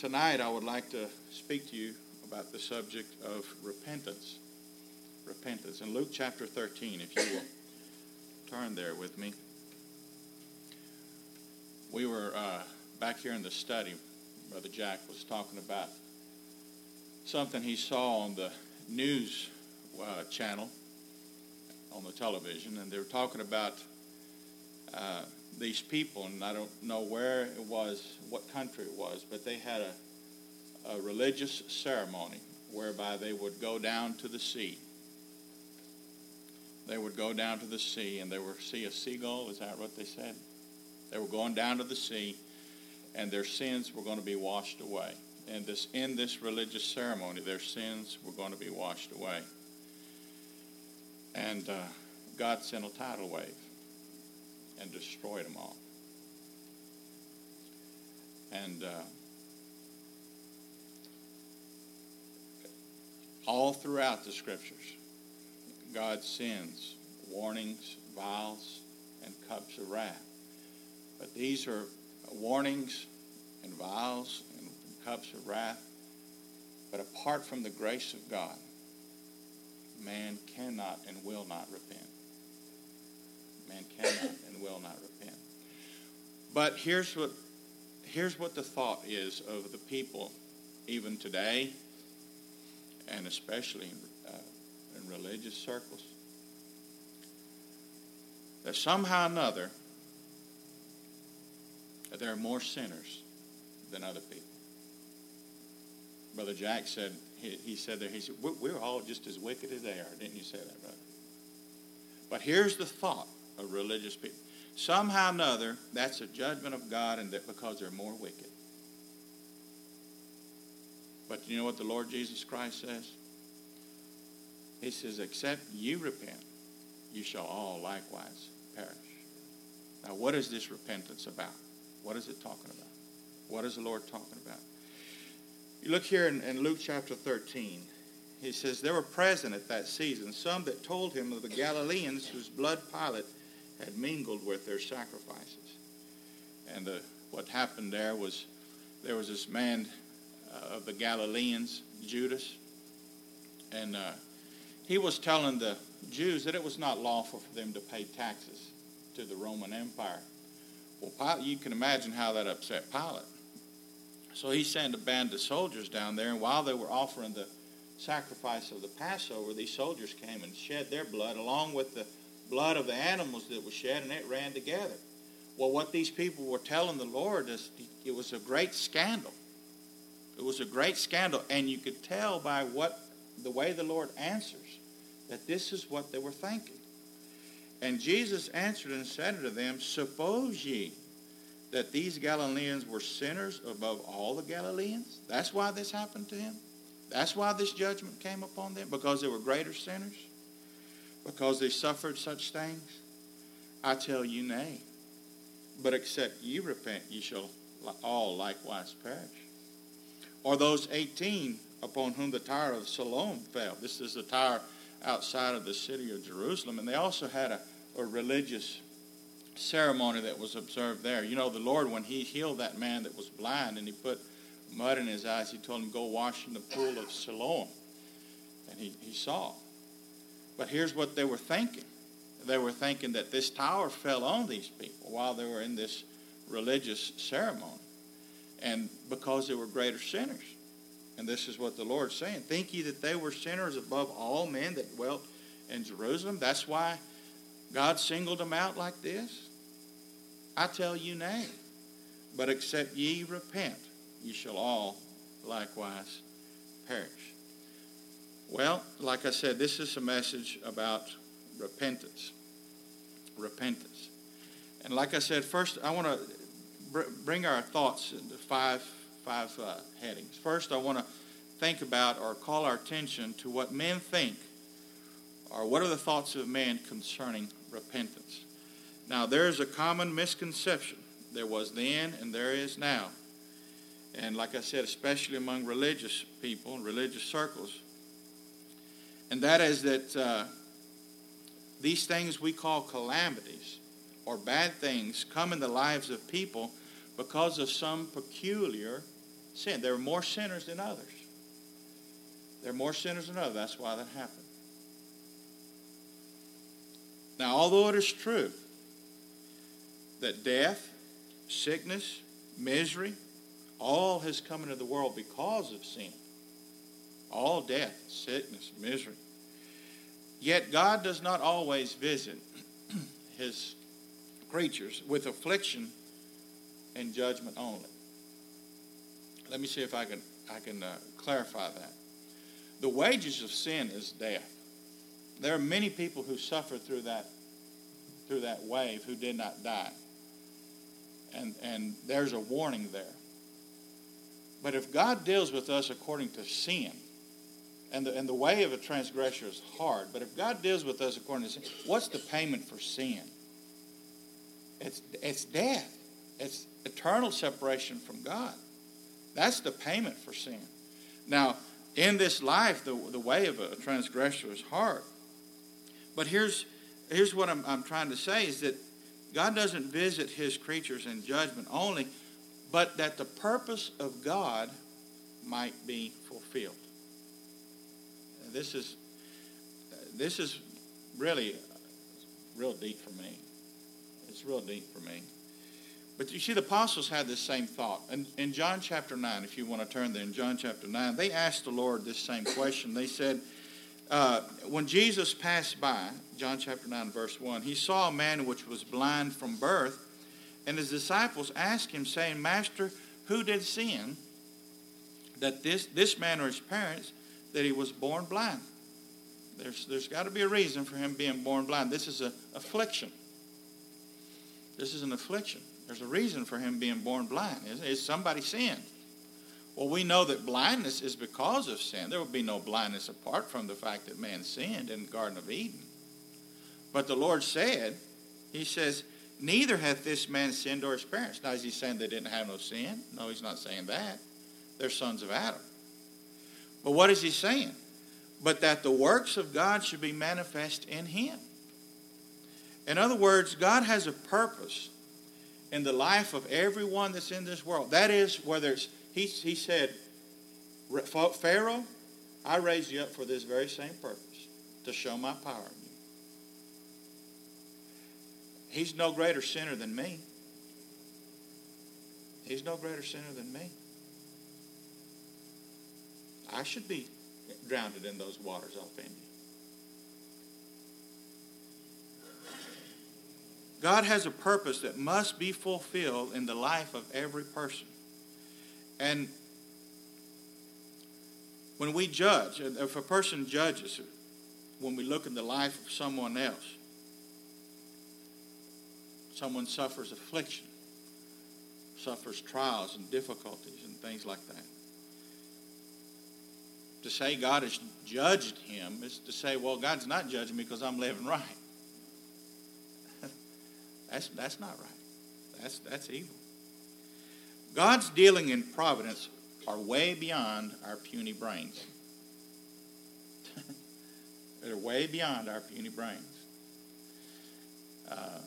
tonight I would like to speak to you about the subject of repentance. Repentance. In Luke chapter 13, if you will turn there with me. We were uh, back here in the study. Brother Jack was talking about something he saw on the news uh, channel on the television, and they were talking about uh, these people, and I don't know where it was, what country it was, but they had a, a religious ceremony whereby they would go down to the sea. They would go down to the sea, and they would see a seagull. Is that what they said? They were going down to the sea, and their sins were going to be washed away. And this, in this religious ceremony, their sins were going to be washed away. And uh, God sent a tidal wave and destroyed them all. And uh, all throughout the scriptures, God sends warnings, vials, and cups of wrath. But these are warnings and vials and cups of wrath. But apart from the grace of God, man cannot and will not repent. Man cannot will not repent. But here's what here's what the thought is of the people even today and especially in, uh, in religious circles that somehow or another there are more sinners than other people. Brother Jack said, he, he said there, he said, we're all just as wicked as they are. Didn't you say that, brother? But here's the thought of religious people. Somehow or another, that's a judgment of God and that because they're more wicked. But you know what the Lord Jesus Christ says? He says, except you repent, you shall all likewise perish. Now, what is this repentance about? What is it talking about? What is the Lord talking about? You look here in, in Luke chapter 13. He says, There were present at that season some that told him of the Galileans whose blood Pilate had mingled with their sacrifices. And the, what happened there was there was this man uh, of the Galileans, Judas, and uh, he was telling the Jews that it was not lawful for them to pay taxes to the Roman Empire. Well, Pilate, you can imagine how that upset Pilate. So he sent a band of soldiers down there, and while they were offering the sacrifice of the Passover, these soldiers came and shed their blood along with the blood of the animals that was shed, and it ran together. Well, what these people were telling the Lord is it was a great scandal. It was a great scandal, and you could tell by what the way the Lord answers that this is what they were thinking. And Jesus answered and said unto them, Suppose ye that these Galileans were sinners above all the Galileans? That's why this happened to him? That's why this judgment came upon them? Because they were greater sinners? Because they suffered such things? I tell you, nay. But except ye repent, ye shall all likewise perish. Or those 18 upon whom the tower of Siloam fell. This is the tower outside of the city of Jerusalem. And they also had a, a religious ceremony that was observed there. You know, the Lord, when He healed that man that was blind and He put mud in his eyes, He told him, Go wash in the pool of Siloam. And he, he saw. But here's what they were thinking they were thinking that this tower fell on these people while they were in this religious ceremony. And because they were greater sinners. And this is what the Lord's saying. Think ye that they were sinners above all men that dwelt in Jerusalem? That's why God singled them out like this? I tell you nay. But except ye repent, ye shall all likewise perish. Well, like I said, this is a message about repentance. Repentance. And like I said, first I want to br- bring our thoughts into five, five uh, headings. First, I want to think about or call our attention to what men think or what are the thoughts of men concerning repentance. Now, there is a common misconception. There was then and there is now. And like I said, especially among religious people, religious circles. And that is that uh, these things we call calamities or bad things come in the lives of people because of some peculiar sin. There are more sinners than others. There are more sinners than others. That's why that happened. Now, although it is true that death, sickness, misery, all has come into the world because of sin. All death, sickness, misery. Yet God does not always visit his creatures with affliction and judgment only. Let me see if I can, I can uh, clarify that. The wages of sin is death. There are many people who suffer through that, through that wave who did not die. And, and there's a warning there. But if God deals with us according to sin, and the, and the way of a transgressor is hard, but if God deals with us according to sin, what's the payment for sin? It's, it's death. It's eternal separation from God. That's the payment for sin. Now, in this life, the, the way of a transgressor is hard. But here's, here's what I'm, I'm trying to say is that God doesn't visit his creatures in judgment only, but that the purpose of God might be fulfilled. This is, this is really real deep for me. It's real deep for me. But you see, the apostles had this same thought. And in John chapter 9, if you want to turn there, in John chapter 9, they asked the Lord this same question. They said, uh, when Jesus passed by, John chapter 9, verse 1, he saw a man which was blind from birth, and his disciples asked him, saying, Master, who did sin? That this, this man or his parents, that he was born blind. There's, there's got to be a reason for him being born blind. This is an affliction. This is an affliction. There's a reason for him being born blind. Is, is somebody sinned? Well, we know that blindness is because of sin. There would be no blindness apart from the fact that man sinned in the Garden of Eden. But the Lord said, He says, Neither hath this man sinned or his parents. Now, is he saying they didn't have no sin? No, he's not saying that. They're sons of Adam. But what is he saying? But that the works of God should be manifest in him. In other words, God has a purpose in the life of everyone that's in this world. That is, whether it's, he, he said, Pharaoh, I raised you up for this very same purpose, to show my power in you. He's no greater sinner than me. He's no greater sinner than me. I should be drowned in those waters I'll offend you. God has a purpose that must be fulfilled in the life of every person. And when we judge, if a person judges, when we look in the life of someone else, someone suffers affliction, suffers trials and difficulties and things like that. To say God has judged him is to say, well, God's not judging me because I'm living right. That's, that's not right. That's, that's evil. God's dealing in providence are way beyond our puny brains. They're way beyond our puny brains. Uh,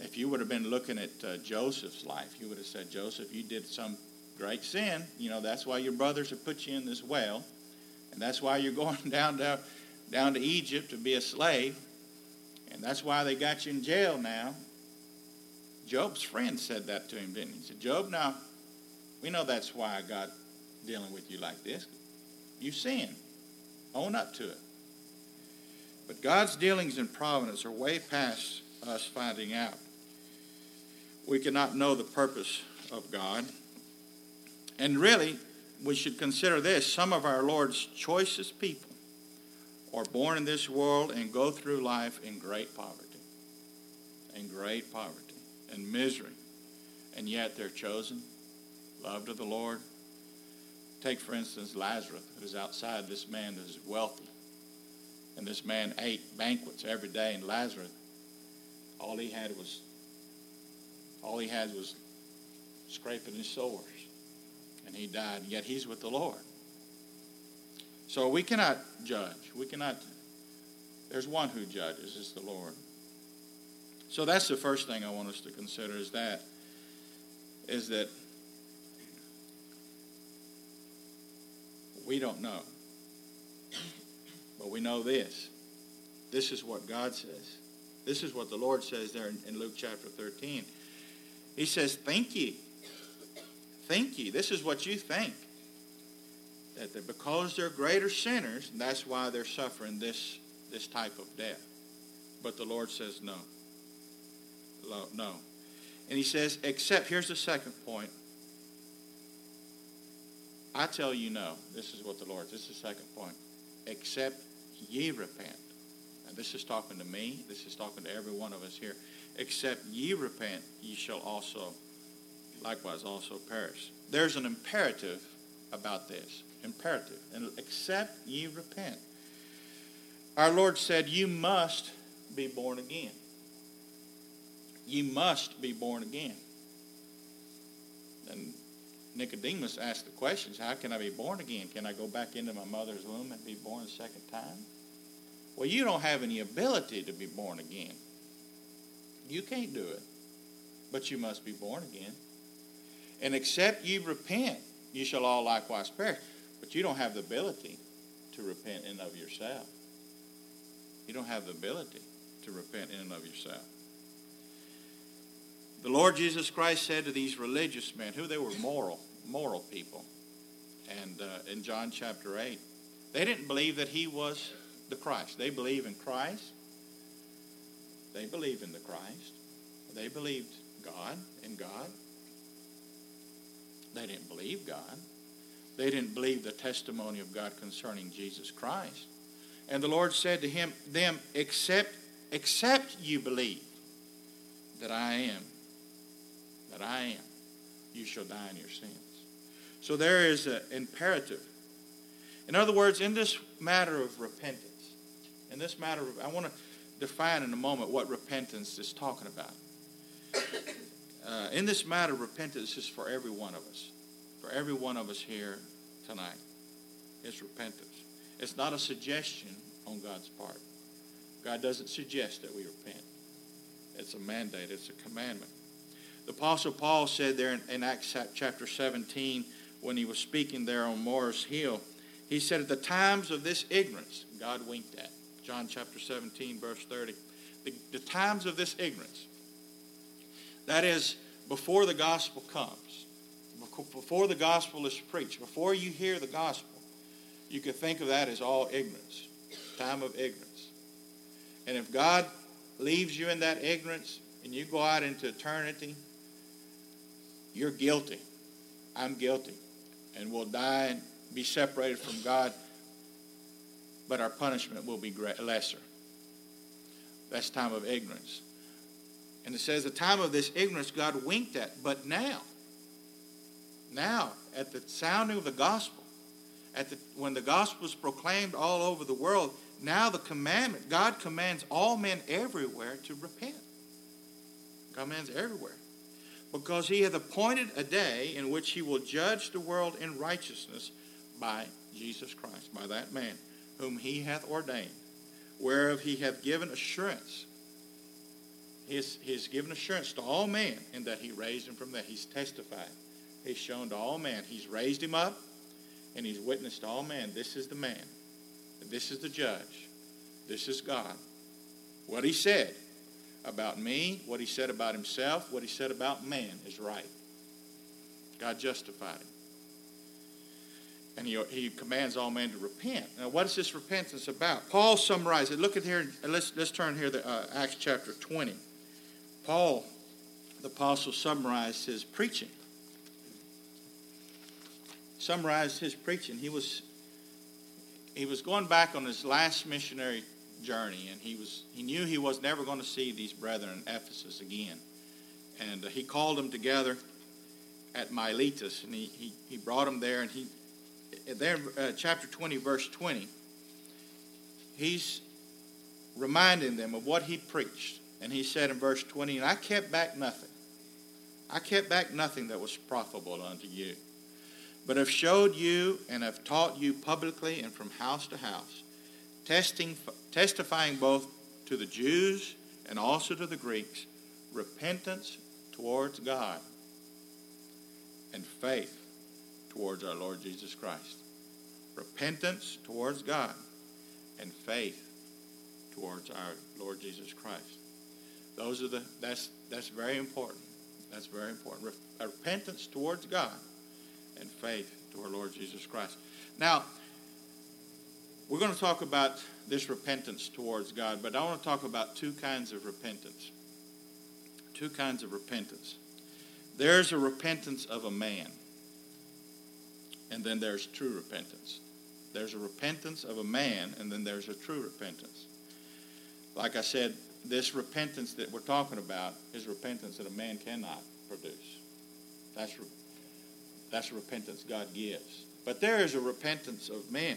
if you would have been looking at uh, Joseph's life, you would have said, Joseph, you did some great sin. You know, that's why your brothers have put you in this well. And that's why you're going down to, down to Egypt to be a slave. And that's why they got you in jail now. Job's friend said that to him, didn't he? He said, Job, now, we know that's why God dealing with you like this. You sin. Own up to it. But God's dealings in providence are way past us finding out. We cannot know the purpose of God. And really, we should consider this some of our Lord's choicest people are born in this world and go through life in great poverty. In great poverty and misery, and yet they're chosen, loved of the Lord. Take, for instance, Lazarus, who's outside this man who's wealthy. And this man ate banquets every day, and Lazarus, all he had was all he had was scraping his sores. And he died, and yet he's with the Lord. So we cannot judge. We cannot there's one who judges, it's the Lord. So that's the first thing I want us to consider is that is that We don't know. But we know this. This is what God says. This is what the Lord says there in, in Luke chapter 13. He says, Think ye. Think ye. This is what you think. That they're, because they're greater sinners, that's why they're suffering this, this type of death. But the Lord says, No. No. And he says, Except, here's the second point. I tell you no. This is what the Lord, this is the second point. Except ye repent. And this is talking to me. This is talking to every one of us here. Except ye repent, ye shall also likewise also perish. There's an imperative about this. Imperative. And except ye repent. Our Lord said, You must be born again. You must be born again. And Nicodemus asked the questions How can I be born again? Can I go back into my mother's womb and be born a second time? Well, you don't have any ability to be born again. You can't do it. But you must be born again. And except you repent, you shall all likewise perish. But you don't have the ability to repent in and of yourself. You don't have the ability to repent in and of yourself. The Lord Jesus Christ said to these religious men, who they were moral, moral people, and uh, in John chapter 8, they didn't believe that he was the Christ. They believe in Christ. They believe in the Christ. They believed God in God. They didn't believe God. They didn't believe the testimony of God concerning Jesus Christ. And the Lord said to him, them, except, except you believe that I am, that I am, you shall die in your sins. So there is an imperative. In other words, in this matter of repentance, in this matter of, I want to define in a moment what repentance is talking about. Uh, in this matter, repentance is for every one of us. For every one of us here tonight. It's repentance. It's not a suggestion on God's part. God doesn't suggest that we repent. It's a mandate. It's a commandment. The Apostle Paul said there in, in Acts chapter 17, when he was speaking there on Mars Hill, he said, At the times of this ignorance, God winked at. John chapter 17, verse 30. The, the times of this ignorance. That is, before the gospel comes, before the gospel is preached, before you hear the gospel, you could think of that as all ignorance, time of ignorance. And if God leaves you in that ignorance and you go out into eternity, you're guilty. I'm guilty. And we'll die and be separated from God, but our punishment will be lesser. That's time of ignorance. And it says the time of this ignorance God winked at, but now, now, at the sounding of the gospel, at the, when the gospel is proclaimed all over the world, now the commandment, God commands all men everywhere to repent. Commands everywhere. Because he hath appointed a day in which he will judge the world in righteousness by Jesus Christ, by that man whom he hath ordained, whereof he hath given assurance He's, he's given assurance to all men in that he raised him from there. He's testified. He's shown to all men. He's raised him up, and he's witnessed to all men. This is the man. This is the judge. This is God. What he said about me, what he said about himself, what he said about man is right. God justified him. And he, he commands all men to repent. Now, what is this repentance about? Paul summarizes it. Look at here. Let's, let's turn here to uh, Acts chapter 20. Paul, the apostle, summarized his preaching. Summarized his preaching. He was he was going back on his last missionary journey, and he was he knew he was never going to see these brethren in Ephesus again, and uh, he called them together at Miletus, and he he, he brought them there, and he there uh, chapter twenty, verse twenty. He's reminding them of what he preached and he said in verse 20, And I kept back nothing. I kept back nothing that was profitable unto you, but have showed you and have taught you publicly and from house to house, testing, testifying both to the Jews and also to the Greeks, repentance towards God and faith towards our Lord Jesus Christ. repentance towards God and faith towards our Lord Jesus Christ. Those are the that's that's very important. That's very important. Uh, repentance towards God and faith to our Lord Jesus Christ. Now, we're going to talk about this repentance towards God, but I want to talk about two kinds of repentance. Two kinds of repentance. There's a repentance of a man, and then there's true repentance. There's a repentance of a man, and then there's a true repentance. Like I said, this repentance that we're talking about is repentance that a man cannot produce. That's, that's repentance God gives. But there is a repentance of man.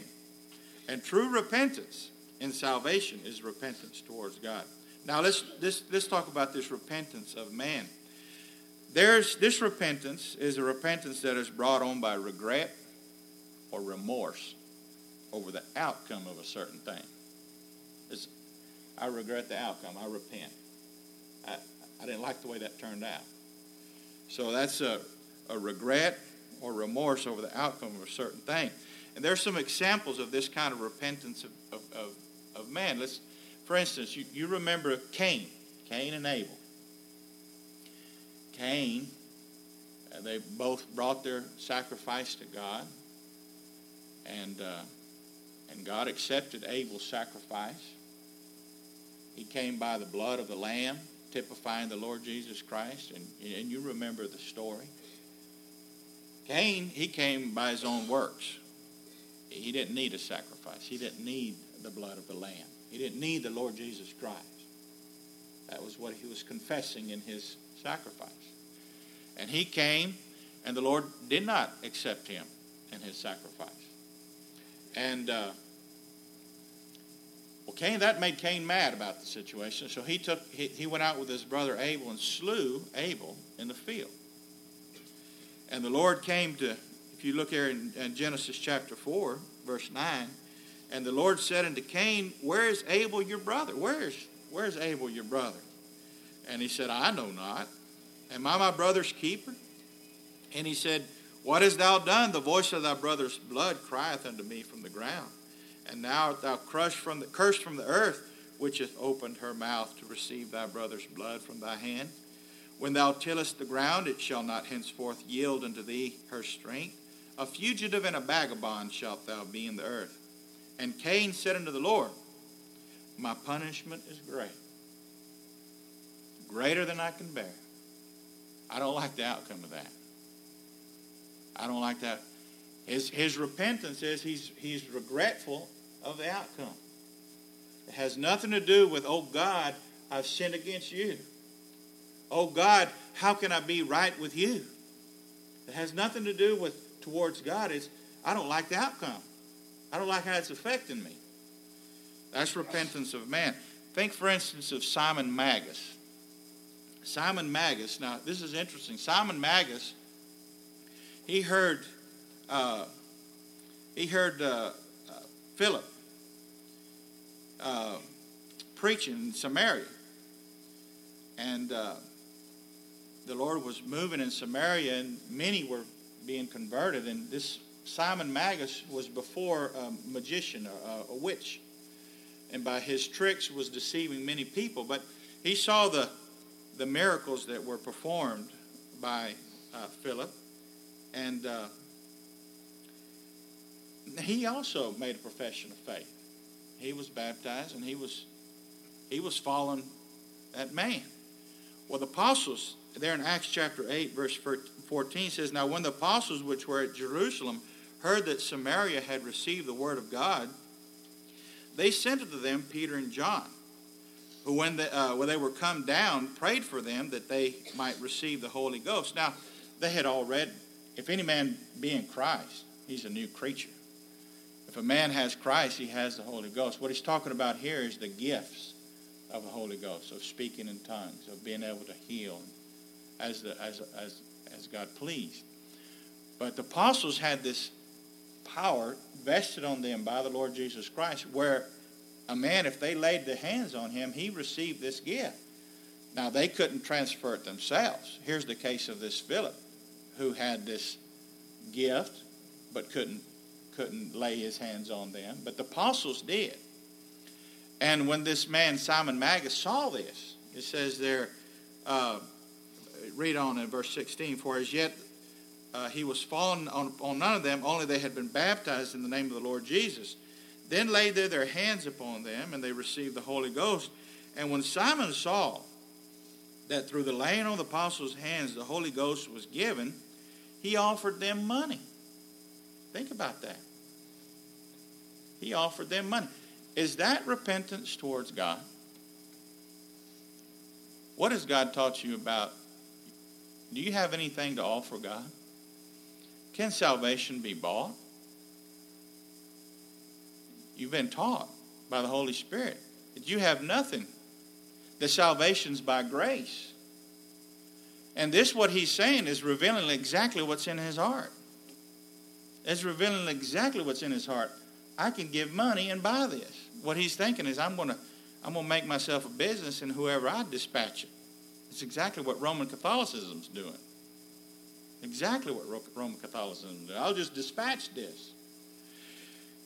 And true repentance in salvation is repentance towards God. Now let's, let's, let's talk about this repentance of man. There's, this repentance is a repentance that is brought on by regret or remorse over the outcome of a certain thing. It's, I regret the outcome. I repent. I, I didn't like the way that turned out. So that's a, a regret or remorse over the outcome of a certain thing. And there's some examples of this kind of repentance of, of, of, of man. Let's, for instance, you, you remember Cain, Cain and Abel. Cain, uh, they both brought their sacrifice to God, and uh, and God accepted Abel's sacrifice. He came by the blood of the lamb, typifying the Lord Jesus Christ, and and you remember the story. Cain, he came by his own works. He didn't need a sacrifice. He didn't need the blood of the lamb. He didn't need the Lord Jesus Christ. That was what he was confessing in his sacrifice. And he came, and the Lord did not accept him in his sacrifice. And uh, well, Cain that made Cain mad about the situation. So he took he, he went out with his brother Abel and slew Abel in the field. And the Lord came to, if you look here in, in Genesis chapter four, verse nine, and the Lord said unto Cain, Where is Abel your brother? Where is where's Abel your brother? And he said, I know not. Am I my brother's keeper? And he said, What hast thou done? The voice of thy brother's blood crieth unto me from the ground. And now art thou crushed from the, cursed from the earth, which hath opened her mouth to receive thy brother's blood from thy hand. When thou tillest the ground, it shall not henceforth yield unto thee her strength. A fugitive and a vagabond shalt thou be in the earth. And Cain said unto the Lord, My punishment is great, greater than I can bear. I don't like the outcome of that. I don't like that. His, his repentance is he's, he's regretful of the outcome. It has nothing to do with, oh God, I've sinned against you. Oh God, how can I be right with you? It has nothing to do with towards God. It's I don't like the outcome. I don't like how it's affecting me. That's repentance of man. Think, for instance, of Simon Magus. Simon Magus. Now, this is interesting. Simon Magus, he heard, uh, he heard uh, uh, Philip uh, preaching in Samaria, and uh, the Lord was moving in Samaria, and many were being converted. And this Simon Magus was before a magician, a, a witch, and by his tricks was deceiving many people. But he saw the the miracles that were performed by uh, Philip. And uh, he also made a profession of faith. He was baptized and he was he was following that man. Well, the apostles, there in Acts chapter 8, verse 14 says, Now when the apostles which were at Jerusalem heard that Samaria had received the word of God, they sent unto them Peter and John who, when, the, uh, when they were come down, prayed for them that they might receive the Holy Ghost. Now, they had already, if any man be in Christ, he's a new creature. If a man has Christ, he has the Holy Ghost. What he's talking about here is the gifts of the Holy Ghost, of speaking in tongues, of being able to heal as, the, as, as, as God pleased. But the apostles had this power vested on them by the Lord Jesus Christ, where a man, if they laid their hands on him, he received this gift. Now, they couldn't transfer it themselves. Here's the case of this Philip, who had this gift but couldn't, couldn't lay his hands on them, but the apostles did. And when this man, Simon Magus, saw this, it says there, uh, read on in verse 16, for as yet uh, he was fallen on, on none of them, only they had been baptized in the name of the Lord Jesus. Then laid they their hands upon them, and they received the Holy Ghost. And when Simon saw that through the laying on the apostles' hands the Holy Ghost was given, he offered them money. Think about that. He offered them money. Is that repentance towards God? What has God taught you about? Do you have anything to offer God? Can salvation be bought? You've been taught by the Holy Spirit that you have nothing. The salvation's by grace. And this, what he's saying, is revealing exactly what's in his heart. It's revealing exactly what's in his heart. I can give money and buy this. What he's thinking is, I'm going to I'm going to make myself a business, and whoever I dispatch it. It's exactly what Roman Catholicism's doing. Exactly what Roman Catholicism is doing. I'll just dispatch this.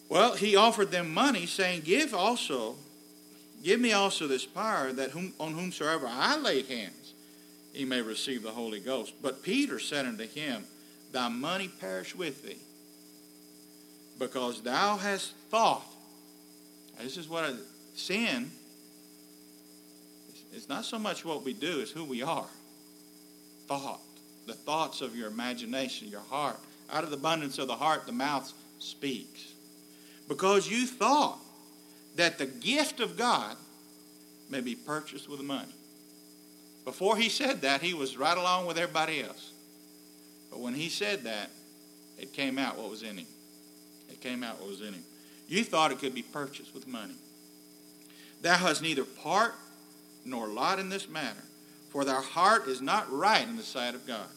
Well, he offered them money, saying, Give also, give me also this power that whom, on whomsoever I laid hands, he may receive the Holy Ghost. But Peter said unto him, Thy money perish with thee, because thou hast thought. This is what a sin. It's not so much what we do; it's who we are. Thought, the thoughts of your imagination, your heart. Out of the abundance of the heart, the mouth speaks because you thought that the gift of God may be purchased with money. Before he said that, he was right along with everybody else. But when he said that, it came out what was in him. Came out what was in him. You thought it could be purchased with money. Thou hast neither part nor lot in this matter, for thy heart is not right in the sight of God.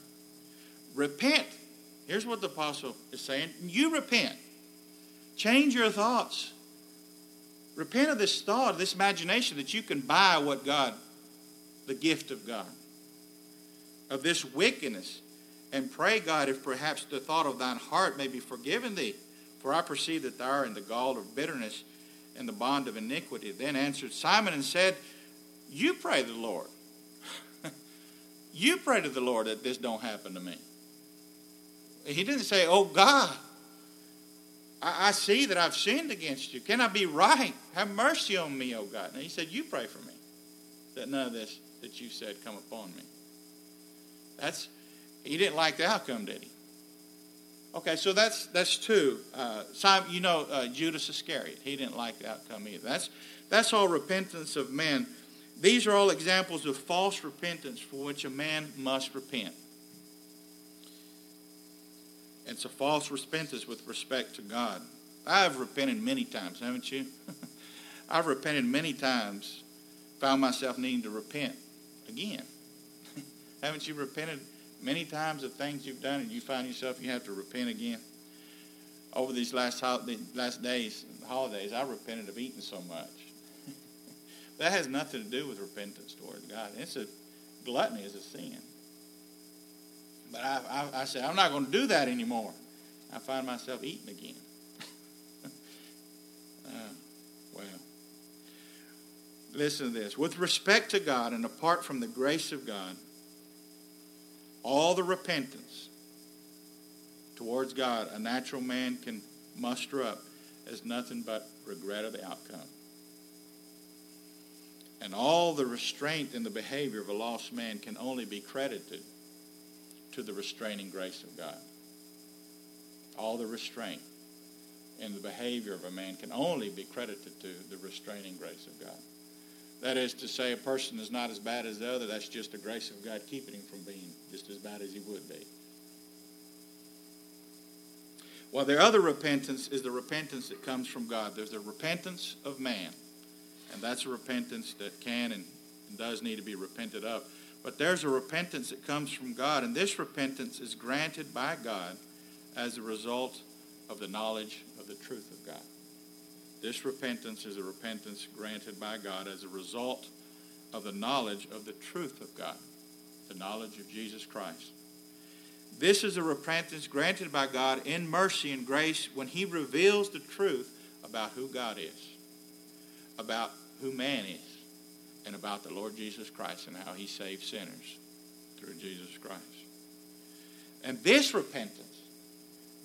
Repent. Here's what the apostle is saying. You repent. Change your thoughts. Repent of this thought, this imagination that you can buy what God, the gift of God, of this wickedness. And pray, God, if perhaps the thought of thine heart may be forgiven thee. For I perceive that thou art in the gall of bitterness and the bond of iniquity. Then answered Simon and said, You pray to the Lord. you pray to the Lord that this don't happen to me. He didn't say, Oh God, I, I see that I've sinned against you. Can I be right? Have mercy on me, O God. And he said, You pray for me that none of this that you said come upon me. That's he didn't like the outcome, did he? Okay, so that's that's two. Uh, Simon, you know uh, Judas Iscariot. He didn't like the outcome either. That's that's all repentance of men. These are all examples of false repentance for which a man must repent. It's a false repentance with respect to God. I've repented many times, haven't you? I've repented many times, found myself needing to repent again. haven't you repented many times of things you've done and you find yourself you have to repent again? Over these last, holiday, last days, holidays, I repented of eating so much. that has nothing to do with repentance towards God. It's a gluttony is a sin. But I, I, I said, I'm not going to do that anymore. I find myself eating again. uh, well, listen to this. With respect to God and apart from the grace of God, all the repentance towards God a natural man can muster up is nothing but regret of the outcome. And all the restraint in the behavior of a lost man can only be credited to the restraining grace of God. All the restraint in the behavior of a man can only be credited to the restraining grace of God. That is to say, a person is not as bad as the other. That's just the grace of God keeping him from being just as bad as he would be. Well, the other repentance is the repentance that comes from God. There's the repentance of man, and that's a repentance that can and does need to be repented of. But there's a repentance that comes from God, and this repentance is granted by God as a result of the knowledge of the truth of God. This repentance is a repentance granted by God as a result of the knowledge of the truth of God, the knowledge of Jesus Christ. This is a repentance granted by God in mercy and grace when He reveals the truth about who God is, about who man is, and about the Lord Jesus Christ and how He saves sinners through Jesus Christ. And this repentance,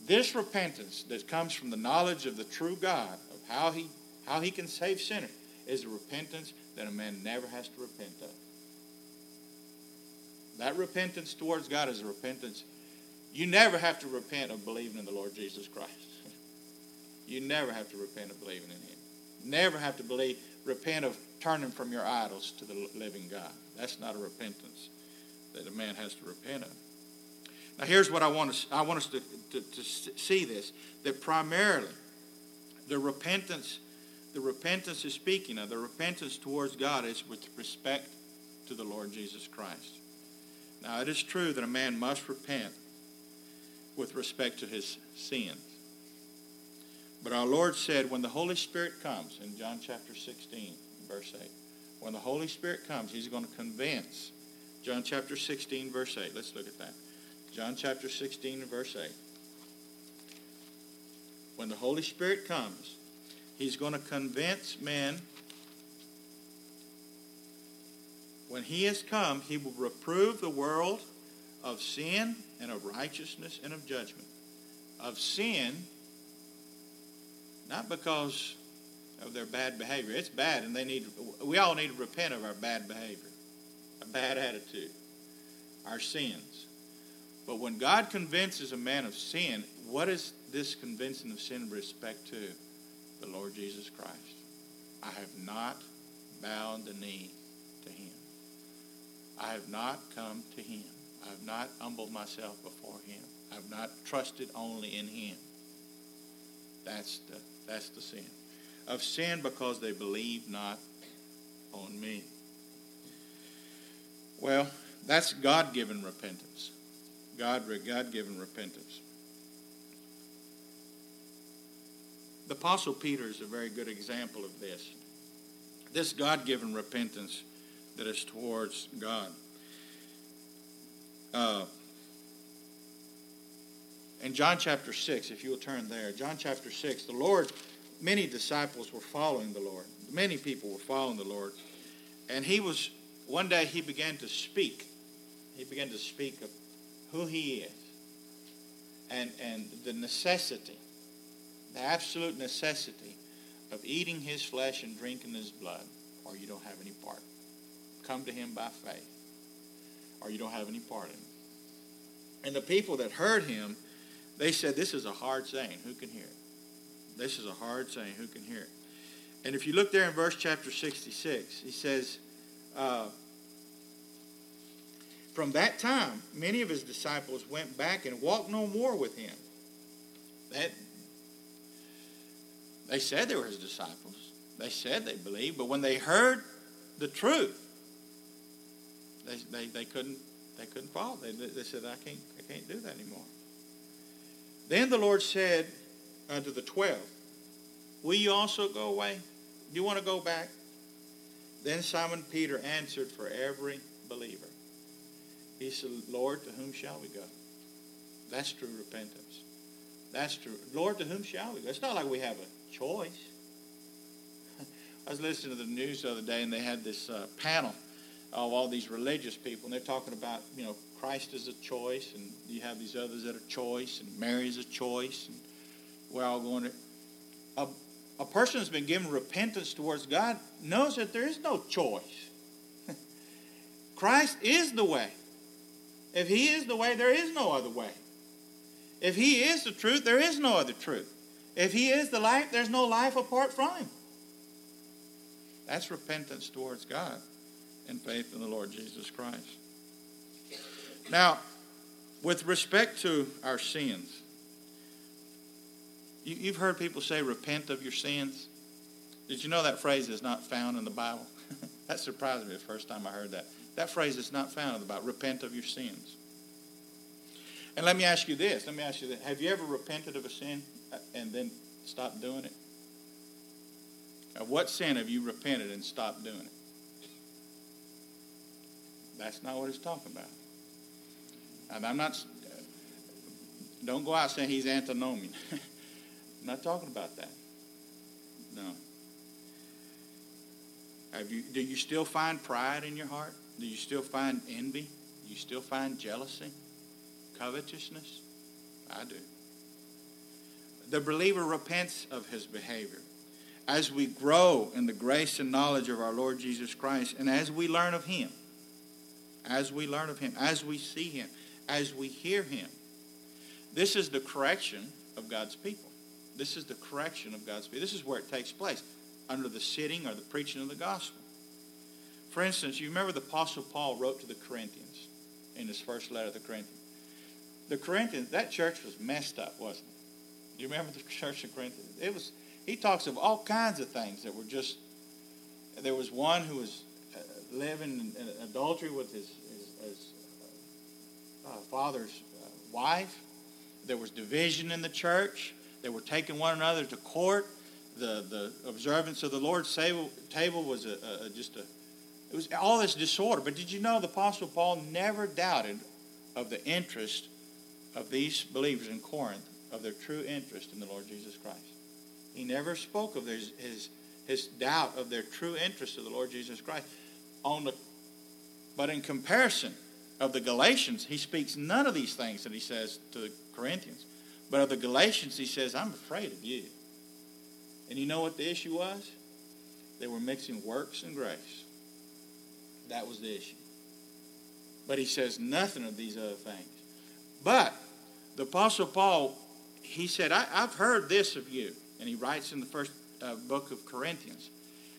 this repentance that comes from the knowledge of the true God, how He, how he can save sinners, is a repentance that a man never has to repent of. That repentance towards God is a repentance. You never have to repent of believing in the Lord Jesus Christ. You never have to repent of believing in Him. Never have to believe, repent of turning from your idols to the living God. That's not a repentance that a man has to repent of. Now, here's what I want us, I want us to, to, to see this that primarily the repentance, the repentance is speaking of, the repentance towards God is with respect to the Lord Jesus Christ. Now, it is true that a man must repent with respect to his sins. But our Lord said, when the Holy Spirit comes, in John chapter 16, verse 8, when the Holy Spirit comes, he's going to convince. John chapter 16, verse 8. Let's look at that. John chapter 16, verse 8. When the Holy Spirit comes, he's going to convince men When he has come, he will reprove the world of sin and of righteousness and of judgment. Of sin, not because of their bad behavior. It's bad, and they need. We all need to repent of our bad behavior, a bad attitude, our sins. But when God convinces a man of sin, what is this convincing of sin with respect to? The Lord Jesus Christ. I have not bowed the knee to him. I have not come to him. I have not humbled myself before him. I have not trusted only in him. That's the, that's the sin. Of sin because they believe not on me. Well, that's God given repentance. God God given repentance. The Apostle Peter is a very good example of this. This God given repentance that is towards God. Uh, in John chapter 6, if you will turn there, John chapter 6, the Lord, many disciples were following the Lord. Many people were following the Lord. And he was, one day he began to speak. He began to speak of who he is and, and the necessity, the absolute necessity of eating his flesh and drinking his blood, or you don't have any part come to him by faith, or you don't have any part in it. And the people that heard him, they said, This is a hard saying. Who can hear it? This is a hard saying. Who can hear it? And if you look there in verse chapter 66, he says, uh, From that time, many of his disciples went back and walked no more with him. That, they said they were his disciples. They said they believed, but when they heard the truth, they, they, they couldn't they couldn't follow. They, they said, I can't I can't do that anymore. Then the Lord said unto the twelve, Will you also go away? Do you want to go back? Then Simon Peter answered for every believer. He said, Lord, to whom shall we go? That's true repentance. That's true. Lord, to whom shall we go? It's not like we have a choice. I was listening to the news the other day, and they had this uh, panel of all these religious people, and they're talking about, you know, Christ is a choice, and you have these others that are choice, and Mary is a choice, and we're all going to. A, a person who's been given repentance towards God knows that there is no choice. Christ is the way. If He is the way, there is no other way. If He is the truth, there is no other truth. If He is the life, there's no life apart from Him. That's repentance towards God and faith in the Lord Jesus Christ. Now, with respect to our sins, you, have heard people say, repent of your sins. Did you know that phrase is not found in the Bible? that surprised me the first time I heard that. That phrase is not found in the Bible. Repent of your sins. And let me ask you this. Let me ask you this. Have you ever repented of a sin and then stop doing it? Of what sin have you repented and stopped doing it? That's not what it's talking about. And I'm not. Don't go out saying he's antinomian. I'm not talking about that. No. Have you, do you still find pride in your heart? Do you still find envy? Do you still find jealousy? Covetousness? I do. The believer repents of his behavior. As we grow in the grace and knowledge of our Lord Jesus Christ, and as we learn of him, as we learn of him, as we see him, as we hear him, this is the correction of God's people. This is the correction of God's people. This is where it takes place under the sitting or the preaching of the gospel. For instance, you remember the Apostle Paul wrote to the Corinthians in his first letter to the Corinthians. The Corinthians, that church was messed up, wasn't it? You remember the church of Corinthians? It was. He talks of all kinds of things that were just. There was one who was uh, living in adultery with his, his, his uh, father's uh, wife. There was division in the church. They were taking one another to court the, the observance of the Lord's table, table was a, a, just a, it was all this disorder. But did you know the Apostle Paul never doubted of the interest of these believers in Corinth, of their true interest in the Lord Jesus Christ? He never spoke of his, his, his doubt of their true interest of the Lord Jesus Christ. On the, but in comparison of the Galatians, he speaks none of these things that he says to the Corinthians. But of the Galatians, he says, I'm afraid of you. And you know what the issue was? They were mixing works and grace. That was the issue. But he says nothing of these other things. But the Apostle Paul, he said, I, have heard this of you. And he writes in the first uh, book of Corinthians.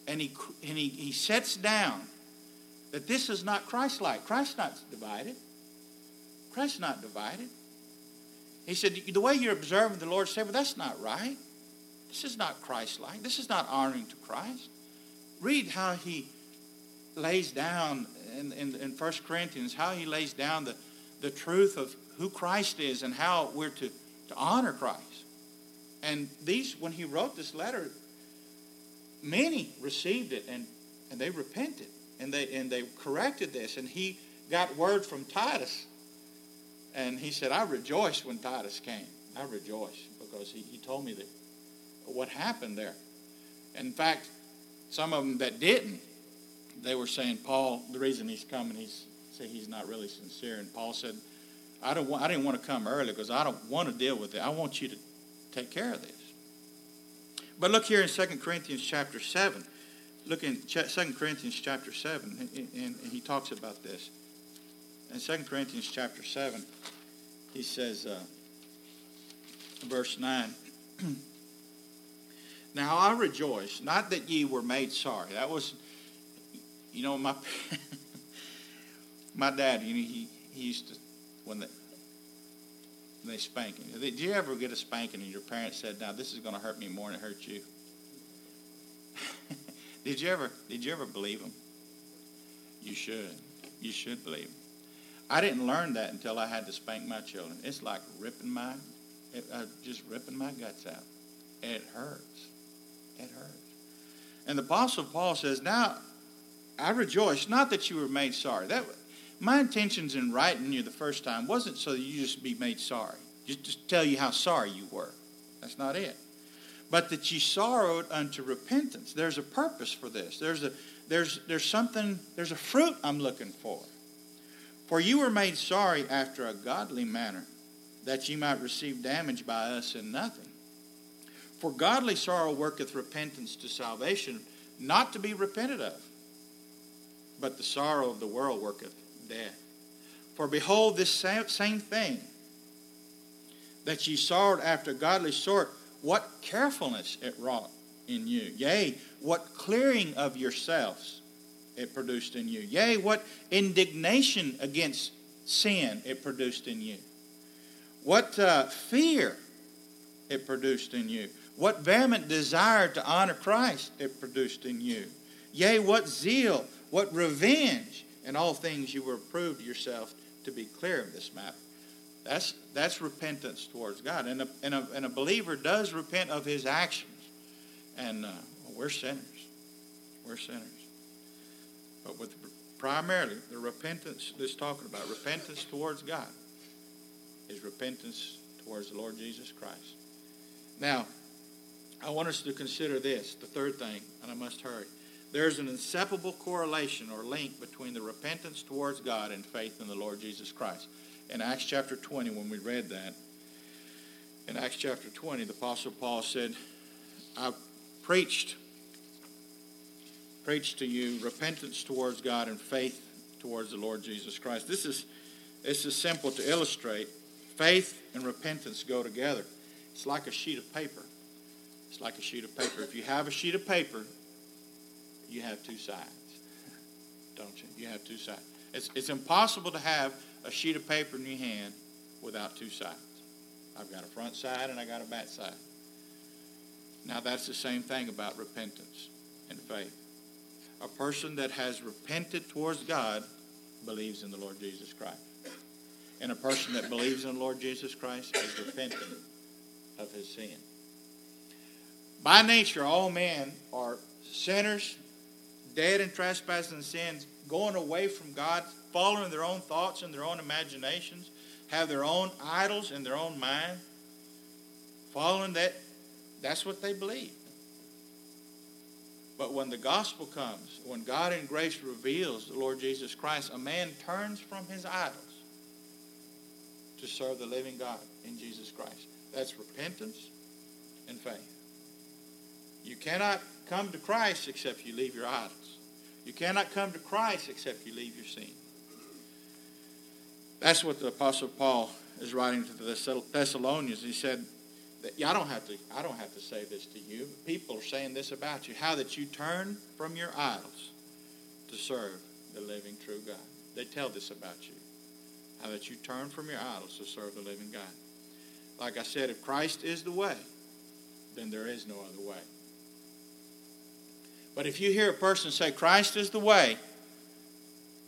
And, he, and he, he sets down that this is not Christ like. Christ's not divided. Christ's not divided. He said, The way you're observing the Lord's Table, that's not right. This is not Christ like. This is not honoring to Christ. Read how he lays down in, in, in 1 Corinthians, how he lays down the, the truth of who Christ is and how we're to, to honor Christ. And these, when he wrote this letter, many received it and, and they repented and they, and they corrected this. And he got word from Titus. And he said, I rejoiced when Titus came. I rejoiced because he, he told me that what happened there. In fact, some of them that didn't, they were saying, Paul, the reason he's coming, he's say he's not really sincere. And Paul said, I don't want, I didn't want to come early because I don't want to deal with it. I want you to take care of this. But look here in 2 Corinthians chapter 7. Look in 2 Corinthians chapter 7, and he talks about this. In 2 Corinthians chapter 7, he says, uh, verse 9, Now I rejoice, not that ye were made sorry. That was, you know, my my dad. You know, he he used to when they when they him. Did you ever get a spanking and your parents said, "Now this is going to hurt me more than it hurt you"? did you ever did you ever believe them? You should. You should believe them. I didn't learn that until I had to spank my children. It's like ripping my, it, uh, just ripping my guts out. It hurts. It hurts. And the Apostle Paul says, Now I rejoice, not that you were made sorry. That my intentions in writing you the first time wasn't so that you just be made sorry. Just to tell you how sorry you were. That's not it. But that you sorrowed unto repentance. There's a purpose for this. There's a there's there's something, there's a fruit I'm looking for. For you were made sorry after a godly manner, that you might receive damage by us in nothing. For godly sorrow worketh repentance to salvation, not to be repented of. But the sorrow of the world worketh death. For behold, this same thing, that ye sorrowed after godly sort, what carefulness it wrought in you. Yea, what clearing of yourselves it produced in you. Yea, what indignation against sin it produced in you. What uh, fear it produced in you. What vehement desire to honor Christ it produced in you. Yea, what zeal, what revenge, in all things you were proved yourself to be clear of this matter. That's, that's repentance towards God. And a, and, a, and a believer does repent of his actions. And uh, we're sinners. We're sinners. But with primarily the repentance that's talking about, repentance towards God, is repentance towards the Lord Jesus Christ. Now, I want us to consider this, the third thing, and I must hurry. There's an inseparable correlation or link between the repentance towards God and faith in the Lord Jesus Christ. In Acts chapter 20, when we read that, in Acts chapter 20, the Apostle Paul said, I preached, preached to you repentance towards God and faith towards the Lord Jesus Christ. This is, this is simple to illustrate. Faith and repentance go together. It's like a sheet of paper. It's like a sheet of paper. If you have a sheet of paper, you have two sides, don't you? You have two sides. It's, it's impossible to have a sheet of paper in your hand without two sides. I've got a front side and I got a back side. Now, that's the same thing about repentance and faith. A person that has repented towards God believes in the Lord Jesus Christ. And a person that believes in the Lord Jesus Christ is repentant of his sin. By nature, all men are sinners, dead in trespasses and sins, going away from God, following their own thoughts and their own imaginations, have their own idols in their own mind, following that. That's what they believe. But when the gospel comes, when God in grace reveals the Lord Jesus Christ, a man turns from his idols to serve the living God in Jesus Christ. That's repentance and faith. You cannot come to Christ except you leave your idols. You cannot come to Christ except you leave your sin. That's what the Apostle Paul is writing to the Thessalonians. He said, that I don't have to I don't have to say this to you. People are saying this about you. How that you turn from your idols to serve the living true God. They tell this about you. How that you turn from your idols to serve the living God. Like I said, if Christ is the way, then there is no other way. But if you hear a person say Christ is the way,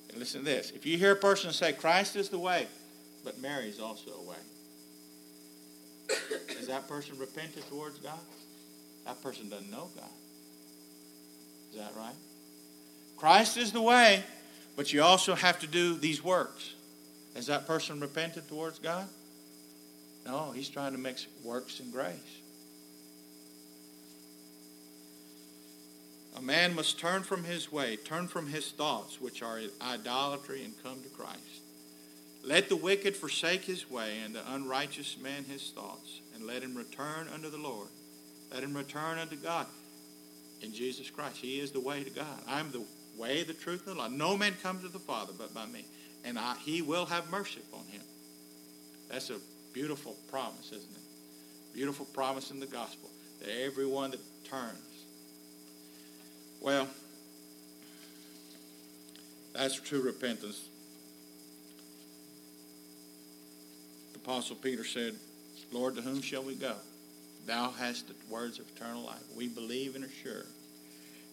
and listen to this. If you hear a person say Christ is the way, but Mary is also a way, is that person repentant towards God? That person doesn't know God. Is that right? Christ is the way, but you also have to do these works. Is that person repentant towards God? No, he's trying to mix works and grace. A man must turn from his way, turn from his thoughts, which are idolatry, and come to Christ. Let the wicked forsake his way, and the unrighteous man his thoughts, and let him return unto the Lord. Let him return unto God in Jesus Christ. He is the way to God. I am the way, the truth, and the life. No man comes to the Father but by me. And I, he will have mercy upon him. That's a beautiful promise, isn't it? Beautiful promise in the gospel that everyone that turns. Well, that's true repentance. The Apostle Peter said, Lord, to whom shall we go? Thou hast the words of eternal life. We believe and are sure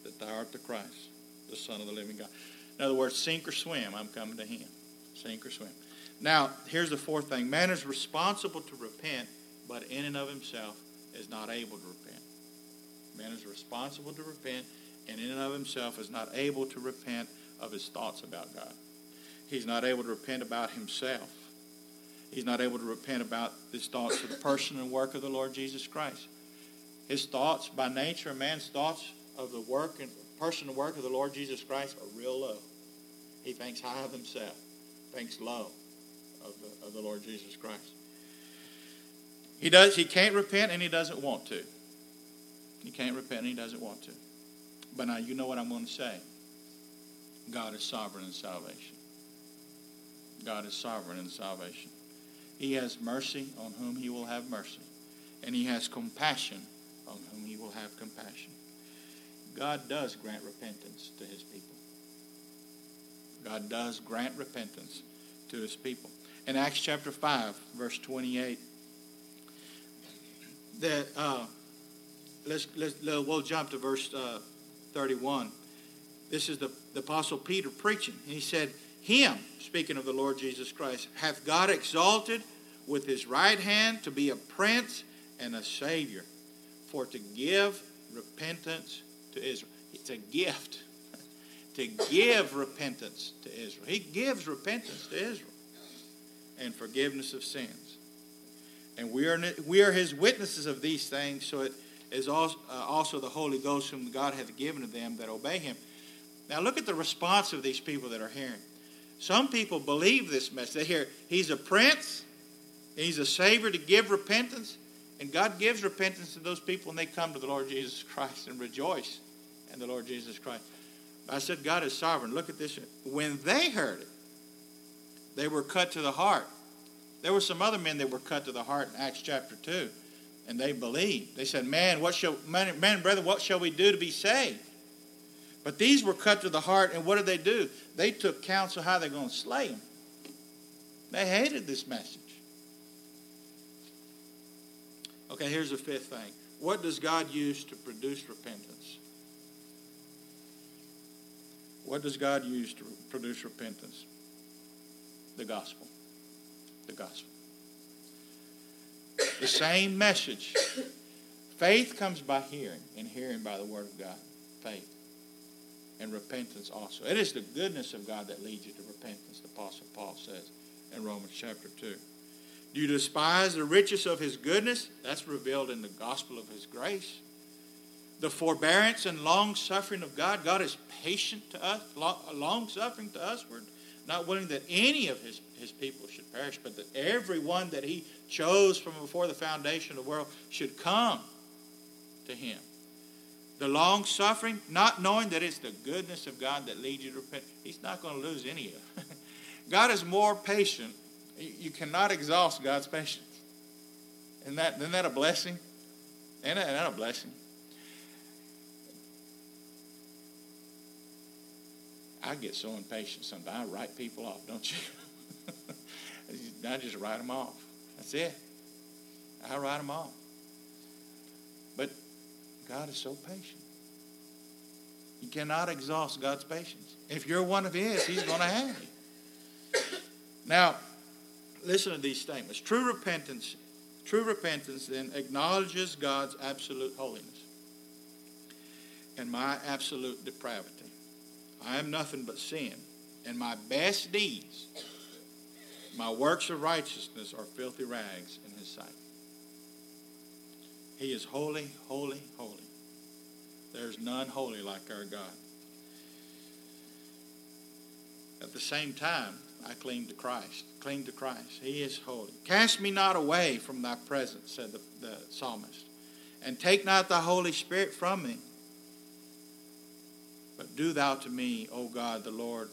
that thou art the Christ, the Son of the living God. In other words, sink or swim, I'm coming to him. Sink or swim. Now, here's the fourth thing. Man is responsible to repent, but in and of himself is not able to repent. Man is responsible to repent, and in and of himself is not able to repent of his thoughts about God. He's not able to repent about himself. He's not able to repent about his thoughts of the person and work of the Lord Jesus Christ. His thoughts, by nature, man's thoughts of the work and person and work of the Lord Jesus Christ are real low. He thinks high of himself, thinks low of the, of the Lord Jesus Christ. He does. He can't repent, and he doesn't want to. He can't repent, and he doesn't want to. But now you know what I'm going to say. God is sovereign in salvation. God is sovereign in salvation. He has mercy on whom he will have mercy. And he has compassion on whom he will have compassion. God does grant repentance to his people. God does grant repentance to his people. In Acts chapter 5, verse 28, that uh, let's, let's, we'll jump to verse uh, 31. This is the, the Apostle Peter preaching. And he said, Him, speaking of the Lord Jesus Christ, hath God exalted with his right hand to be a prince and a savior, for to give repentance to Israel. It's a gift to give repentance to Israel. He gives repentance to Israel and forgiveness of sins. And we are, we are his witnesses of these things, so it is also, uh, also the Holy Ghost whom God hath given to them that obey him. Now look at the response of these people that are hearing. Some people believe this message. They hear he's a prince, he's a savior to give repentance, and God gives repentance to those people and they come to the Lord Jesus Christ and rejoice in the Lord Jesus Christ. I said God is sovereign. Look at this. When they heard it, they were cut to the heart. There were some other men that were cut to the heart in Acts chapter 2, and they believed. They said, Man, what shall man, man brother, what shall we do to be saved? But these were cut to the heart, and what did they do? They took counsel how they're going to slay him. They hated this message. Okay, here's the fifth thing. What does God use to produce repentance? What does God use to produce repentance? The gospel. The gospel. The same message. Faith comes by hearing, and hearing by the word of God. Faith. And repentance also. It is the goodness of God that leads you to repentance, the Apostle Paul says in Romans chapter 2. Do you despise the riches of his goodness? That's revealed in the gospel of his grace. The forbearance and long suffering of God. God is patient to us, long suffering to us. We're not willing that any of his, his people should perish, but that everyone that he chose from before the foundation of the world should come to him. The long suffering, not knowing that it's the goodness of God that leads you to repent. He's not going to lose any of it. God is more patient you cannot exhaust God's patience. Isn't that, isn't that a blessing? Isn't that, isn't that a blessing? I get so impatient sometimes. I write people off, don't you? I just write them off. That's it. I write them off. But God is so patient. You cannot exhaust God's patience. If you're one of His, He's going to have you. Now, listen to these statements. True repentance, true repentance then acknowledges God's absolute holiness and my absolute depravity. I am nothing but sin, and my best deeds, my works of righteousness, are filthy rags in His sight. He is holy, holy, holy. There's none holy like our God. At the same time, I cling to Christ. Cling to Christ. He is holy. Cast me not away from thy presence, said the, the psalmist, and take not the Holy Spirit from me. But do thou to me, O God the Lord,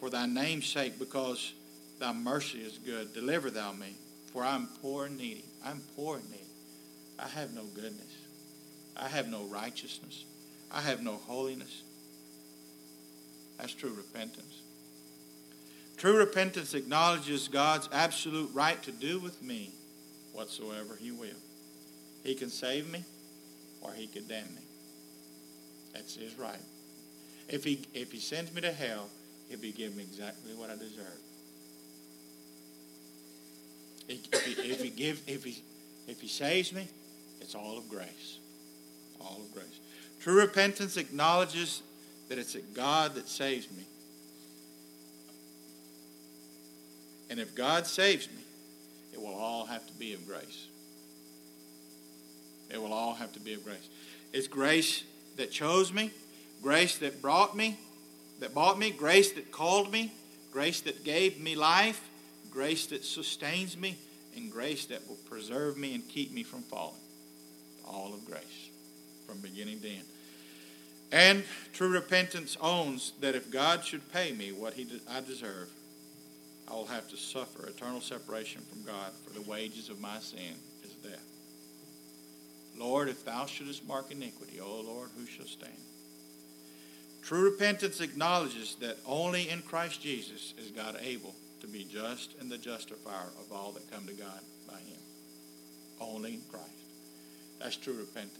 for thy name's sake, because thy mercy is good. Deliver thou me, for I am poor and needy. I'm poor and needy. I have no goodness. I have no righteousness. I have no holiness. That's true repentance. True repentance acknowledges God's absolute right to do with me whatsoever He will. He can save me or He could damn me. That's His right. If He, if he sends me to hell, He'll be giving me exactly what I deserve. If he, if he, give, if he, if he saves me, it's all of grace. All of grace. True repentance acknowledges that it's a God that saves me And if God saves me, it will all have to be of grace. It will all have to be of grace. It's grace that chose me, grace that brought me, that bought me, grace that called me, grace that gave me life, grace that sustains me, and grace that will preserve me and keep me from falling. All of grace from beginning to end. And true repentance owns that if God should pay me what he I deserve, I will have to suffer eternal separation from God, for the wages of my sin is death. Lord, if thou shouldest mark iniquity, O Lord, who shall stand? True repentance acknowledges that only in Christ Jesus is God able to be just and the justifier of all that come to God by him. Only in Christ. That's true repentance.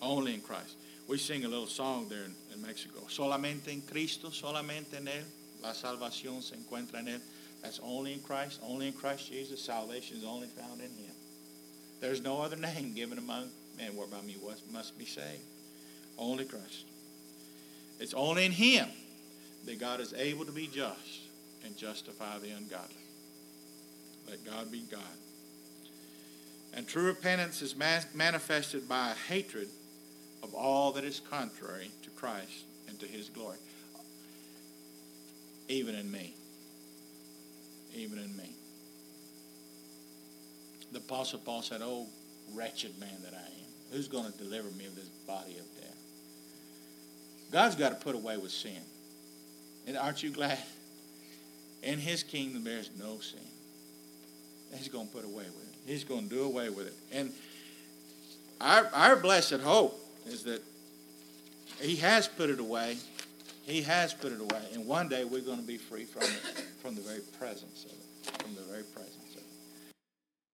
Only in Christ. We sing a little song there in, in Mexico. Solamente en Cristo, solamente en Él La salvación se encuentra en Él. That's only in Christ, only in Christ Jesus. Salvation is only found in Him. There's no other name given among men whereby me must be saved. Only Christ. It's only in Him that God is able to be just and justify the ungodly. Let God be God And true repentance is manifested by a hatred of all that is contrary to Christ and to his glory. Even in me. Even in me. The Apostle Paul said, Oh, wretched man that I am. Who's going to deliver me of this body of death? God's got to put away with sin. And aren't you glad? In his kingdom, there's no sin. He's going to put away with it. He's going to do away with it. And our, our blessed hope is that he has put it away. He has put it away. And one day we're going to be free from it, from the very presence of it, from the very presence.